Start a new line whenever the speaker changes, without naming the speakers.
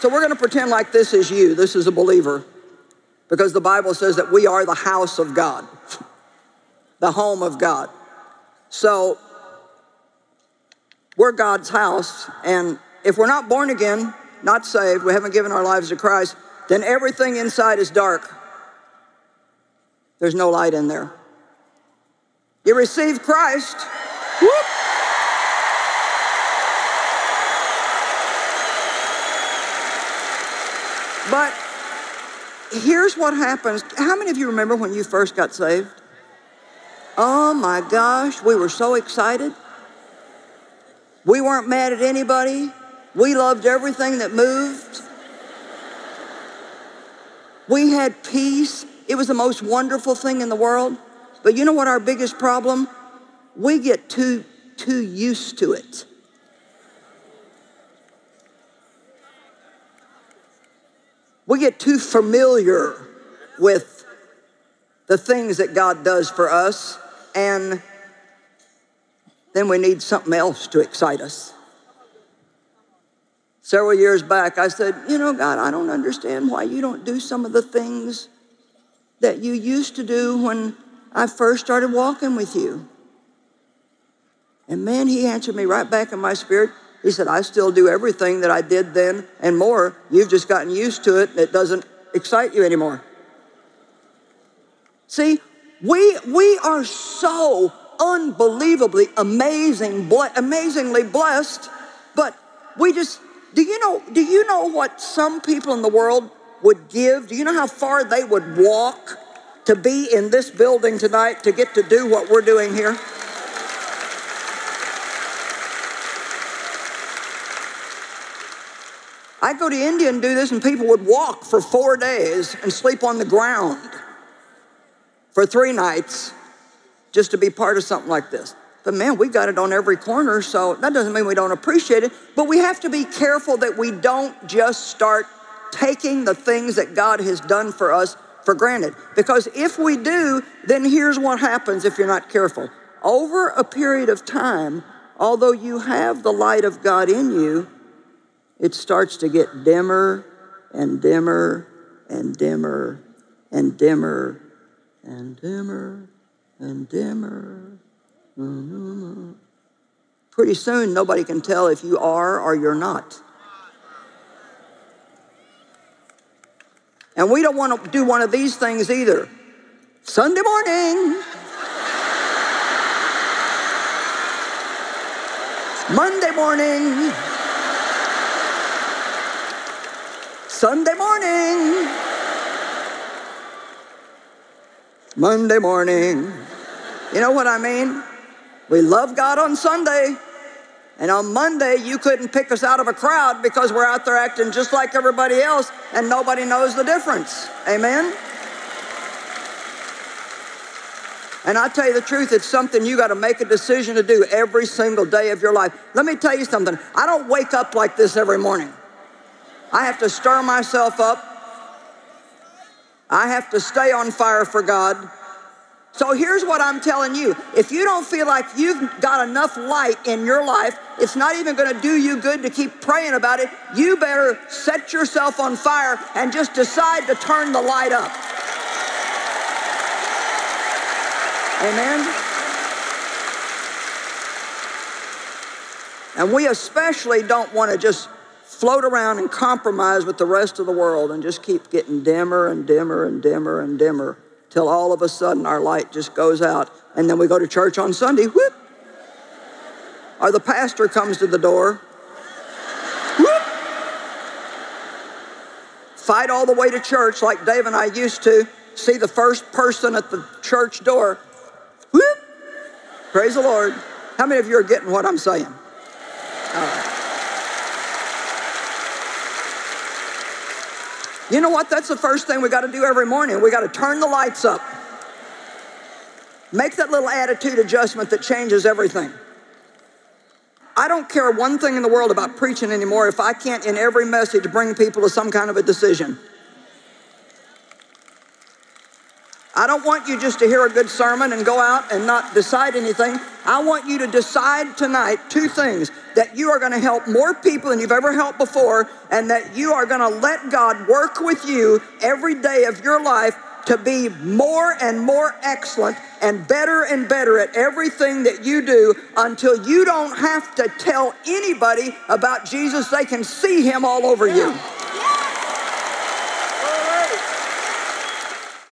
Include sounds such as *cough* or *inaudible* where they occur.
So we're going to pretend like this is you, this is a believer, because the Bible says that we are the house of God, *laughs* the home of God. So we're God's house, and if we're not born again, not saved, we haven't given our lives to Christ, then everything inside is dark. There's no light in there. You receive Christ. Whoop. But here's what happens. How many of you remember when you first got saved? Oh my gosh, we were so excited. We weren't mad at anybody. We loved everything that moved. We had peace. It was the most wonderful thing in the world. But you know what our biggest problem? We get too too used to it. We get too familiar with the things that God does for us, and then we need something else to excite us. Several years back, I said, You know, God, I don't understand why you don't do some of the things that you used to do when I first started walking with you. And man, he answered me right back in my spirit. He said, I still do everything that I did then and more. You've just gotten used to it. It doesn't excite you anymore. See, we, we are so unbelievably amazing, amazingly blessed, but we just, do you know, do you know what some people in the world would give? Do you know how far they would walk to be in this building tonight to get to do what we're doing here? I go to India and do this, and people would walk for four days and sleep on the ground for three nights just to be part of something like this. But man, we got it on every corner, so that doesn't mean we don't appreciate it. But we have to be careful that we don't just start taking the things that God has done for us for granted. Because if we do, then here's what happens if you're not careful. Over a period of time, although you have the light of God in you, it starts to get dimmer and dimmer and dimmer and dimmer and dimmer and dimmer. Mm-hmm. Pretty soon, nobody can tell if you are or you're not. And we don't want to do one of these things either. Sunday morning. Monday morning. Sunday morning. Monday morning. You know what I mean? We love God on Sunday. And on Monday, you couldn't pick us out of a crowd because we're out there acting just like everybody else and nobody knows the difference. Amen? And I tell you the truth, it's something you got to make a decision to do every single day of your life. Let me tell you something. I don't wake up like this every morning. I have to stir myself up. I have to stay on fire for God. So here's what I'm telling you. If you don't feel like you've got enough light in your life, it's not even going to do you good to keep praying about it. You better set yourself on fire and just decide to turn the light up. Amen. And we especially don't want to just float around and compromise with the rest of the world and just keep getting dimmer and dimmer and dimmer and dimmer till all of a sudden our light just goes out. And then we go to church on Sunday, whoop. Or the pastor comes to the door, whoop. Fight all the way to church like Dave and I used to. See the first person at the church door, whoop. Praise the Lord. How many of you are getting what I'm saying? You know what? That's the first thing we got to do every morning. We got to turn the lights up. Make that little attitude adjustment that changes everything. I don't care one thing in the world about preaching anymore if I can't, in every message, bring people to some kind of a decision. I don't want you just to hear a good sermon and go out and not decide anything. I want you to decide tonight two things that you are going to help more people than you've ever helped before, and that you are going to let God work with you every day of your life to be more and more excellent and better and better at everything that you do until you don't have to tell anybody about Jesus. They can see him all over you.